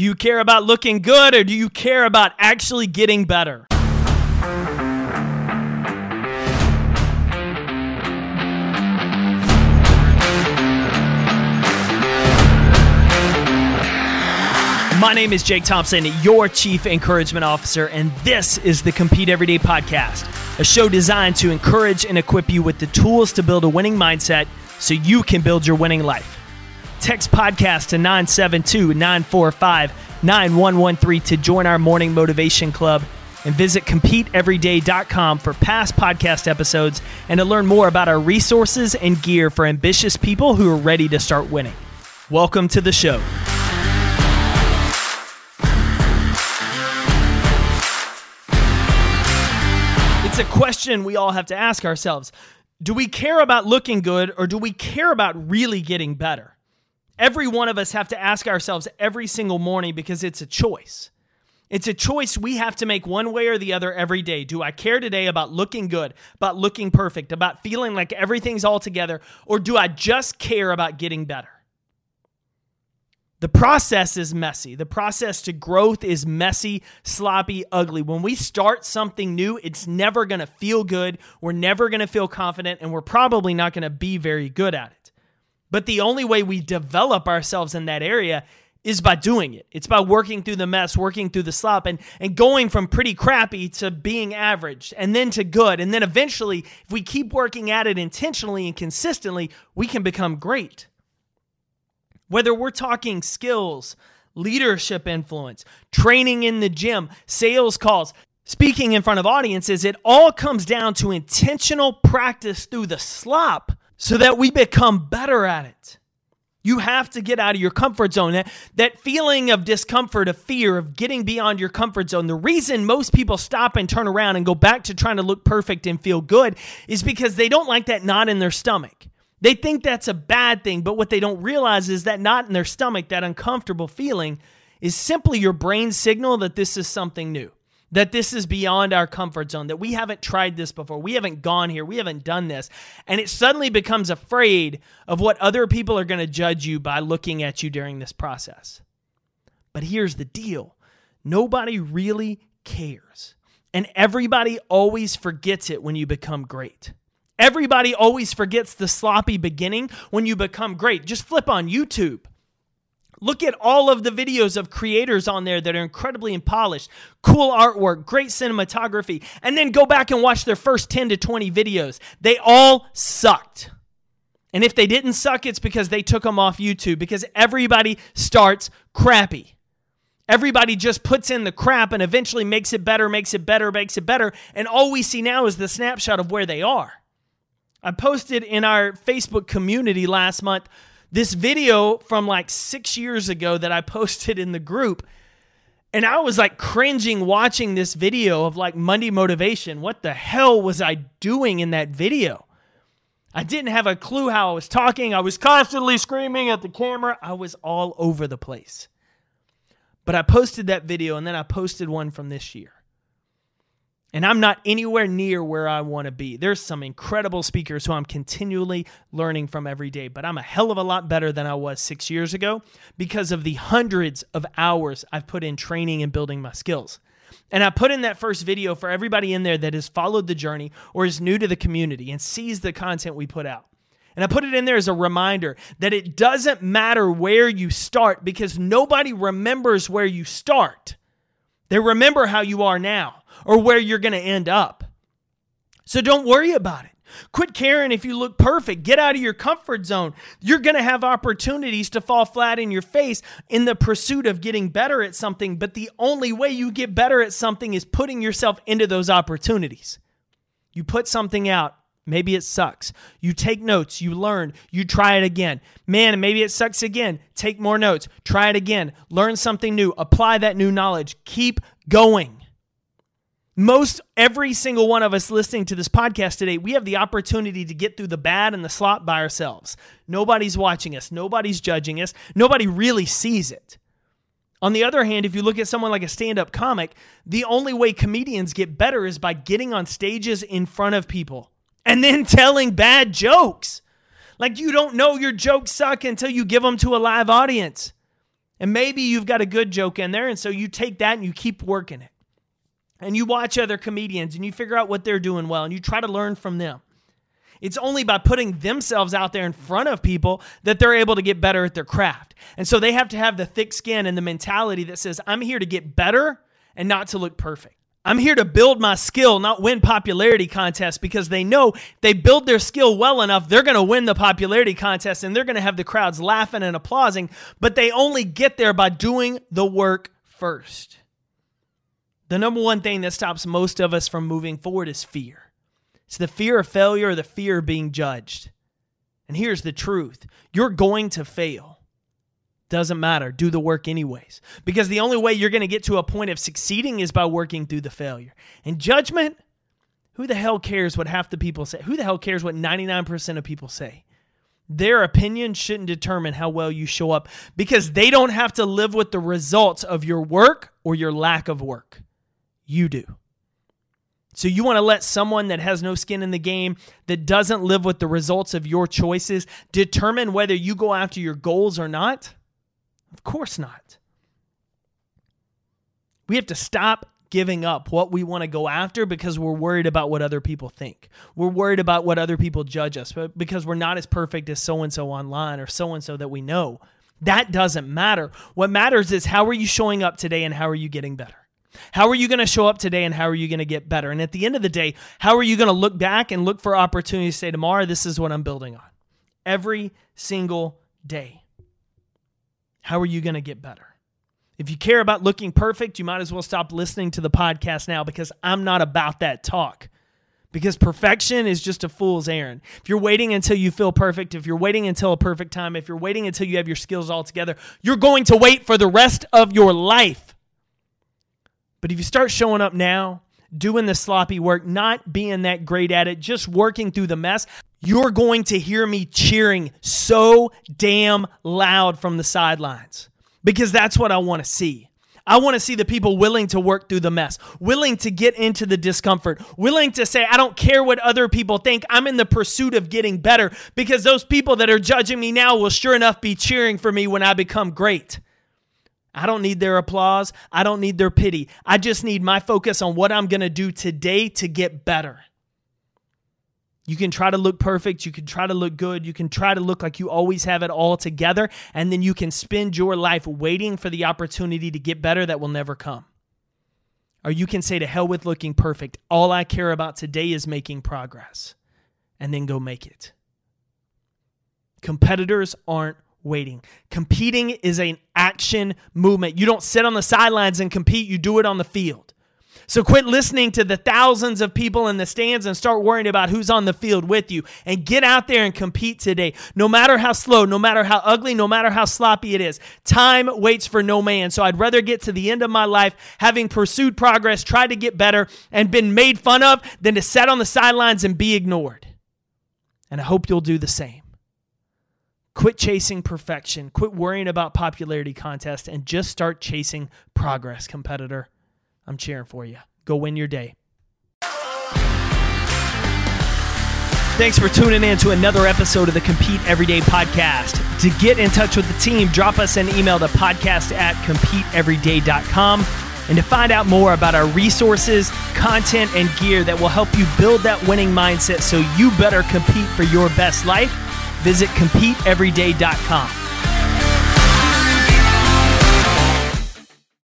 Do you care about looking good or do you care about actually getting better? My name is Jake Thompson, your Chief Encouragement Officer, and this is the Compete Everyday Podcast, a show designed to encourage and equip you with the tools to build a winning mindset so you can build your winning life. Text podcast to 972 945 9113 to join our morning motivation club and visit CompeteEveryday.com for past podcast episodes and to learn more about our resources and gear for ambitious people who are ready to start winning. Welcome to the show. It's a question we all have to ask ourselves. Do we care about looking good or do we care about really getting better? Every one of us have to ask ourselves every single morning because it's a choice. It's a choice we have to make one way or the other every day. Do I care today about looking good, about looking perfect, about feeling like everything's all together, or do I just care about getting better? The process is messy. The process to growth is messy, sloppy, ugly. When we start something new, it's never going to feel good. We're never going to feel confident, and we're probably not going to be very good at it. But the only way we develop ourselves in that area is by doing it. It's by working through the mess, working through the slop, and, and going from pretty crappy to being average, and then to good. And then eventually, if we keep working at it intentionally and consistently, we can become great. Whether we're talking skills, leadership influence, training in the gym, sales calls, speaking in front of audiences, it all comes down to intentional practice through the slop so that we become better at it. You have to get out of your comfort zone. That, that feeling of discomfort, of fear, of getting beyond your comfort zone. The reason most people stop and turn around and go back to trying to look perfect and feel good is because they don't like that knot in their stomach. They think that's a bad thing, but what they don't realize is that knot in their stomach, that uncomfortable feeling, is simply your brain signal that this is something new, that this is beyond our comfort zone, that we haven't tried this before, we haven't gone here, we haven't done this. And it suddenly becomes afraid of what other people are going to judge you by looking at you during this process. But here's the deal nobody really cares. And everybody always forgets it when you become great. Everybody always forgets the sloppy beginning when you become great. Just flip on YouTube. Look at all of the videos of creators on there that are incredibly polished, cool artwork, great cinematography, and then go back and watch their first 10 to 20 videos. They all sucked. And if they didn't suck, it's because they took them off YouTube because everybody starts crappy. Everybody just puts in the crap and eventually makes it better, makes it better, makes it better. And all we see now is the snapshot of where they are. I posted in our Facebook community last month this video from like six years ago that I posted in the group. And I was like cringing watching this video of like Monday motivation. What the hell was I doing in that video? I didn't have a clue how I was talking. I was constantly screaming at the camera. I was all over the place. But I posted that video and then I posted one from this year. And I'm not anywhere near where I want to be. There's some incredible speakers who I'm continually learning from every day, but I'm a hell of a lot better than I was six years ago because of the hundreds of hours I've put in training and building my skills. And I put in that first video for everybody in there that has followed the journey or is new to the community and sees the content we put out. And I put it in there as a reminder that it doesn't matter where you start because nobody remembers where you start. They remember how you are now or where you're going to end up. So don't worry about it. Quit caring if you look perfect. Get out of your comfort zone. You're going to have opportunities to fall flat in your face in the pursuit of getting better at something, but the only way you get better at something is putting yourself into those opportunities. You put something out, maybe it sucks. You take notes, you learn, you try it again. Man, maybe it sucks again. Take more notes, try it again, learn something new, apply that new knowledge. Keep going. Most every single one of us listening to this podcast today, we have the opportunity to get through the bad and the slop by ourselves. Nobody's watching us, nobody's judging us, nobody really sees it. On the other hand, if you look at someone like a stand up comic, the only way comedians get better is by getting on stages in front of people and then telling bad jokes. Like you don't know your jokes suck until you give them to a live audience. And maybe you've got a good joke in there. And so you take that and you keep working it. And you watch other comedians and you figure out what they're doing well and you try to learn from them. It's only by putting themselves out there in front of people that they're able to get better at their craft. And so they have to have the thick skin and the mentality that says, I'm here to get better and not to look perfect. I'm here to build my skill, not win popularity contests because they know they build their skill well enough, they're going to win the popularity contest and they're going to have the crowds laughing and applauding, but they only get there by doing the work first. The number one thing that stops most of us from moving forward is fear. It's the fear of failure or the fear of being judged. And here's the truth you're going to fail. Doesn't matter. Do the work anyways. Because the only way you're going to get to a point of succeeding is by working through the failure. And judgment, who the hell cares what half the people say? Who the hell cares what 99% of people say? Their opinion shouldn't determine how well you show up because they don't have to live with the results of your work or your lack of work. You do. So you want to let someone that has no skin in the game, that doesn't live with the results of your choices, determine whether you go after your goals or not? Of course not. We have to stop giving up what we want to go after because we're worried about what other people think. We're worried about what other people judge us because we're not as perfect as so and so online or so and so that we know. That doesn't matter. What matters is how are you showing up today and how are you getting better? How are you going to show up today and how are you going to get better? And at the end of the day, how are you going to look back and look for opportunities to say, tomorrow, this is what I'm building on? Every single day. How are you going to get better? If you care about looking perfect, you might as well stop listening to the podcast now because I'm not about that talk. Because perfection is just a fool's errand. If you're waiting until you feel perfect, if you're waiting until a perfect time, if you're waiting until you have your skills all together, you're going to wait for the rest of your life. But if you start showing up now, doing the sloppy work, not being that great at it, just working through the mess, you're going to hear me cheering so damn loud from the sidelines because that's what I want to see. I want to see the people willing to work through the mess, willing to get into the discomfort, willing to say, I don't care what other people think. I'm in the pursuit of getting better because those people that are judging me now will sure enough be cheering for me when I become great. I don't need their applause. I don't need their pity. I just need my focus on what I'm going to do today to get better. You can try to look perfect. You can try to look good. You can try to look like you always have it all together. And then you can spend your life waiting for the opportunity to get better that will never come. Or you can say, to hell with looking perfect. All I care about today is making progress. And then go make it. Competitors aren't waiting. Competing is an action movement. You don't sit on the sidelines and compete, you do it on the field. So quit listening to the thousands of people in the stands and start worrying about who's on the field with you and get out there and compete today. No matter how slow, no matter how ugly, no matter how sloppy it is, time waits for no man. So I'd rather get to the end of my life having pursued progress, tried to get better, and been made fun of than to sit on the sidelines and be ignored. And I hope you'll do the same. Quit chasing perfection. Quit worrying about popularity contests and just start chasing progress, competitor. I'm cheering for you. Go win your day. Thanks for tuning in to another episode of the Compete Everyday podcast. To get in touch with the team, drop us an email to podcast at competeeveryday.com. And to find out more about our resources, content, and gear that will help you build that winning mindset so you better compete for your best life, visit CompeteEveryday.com.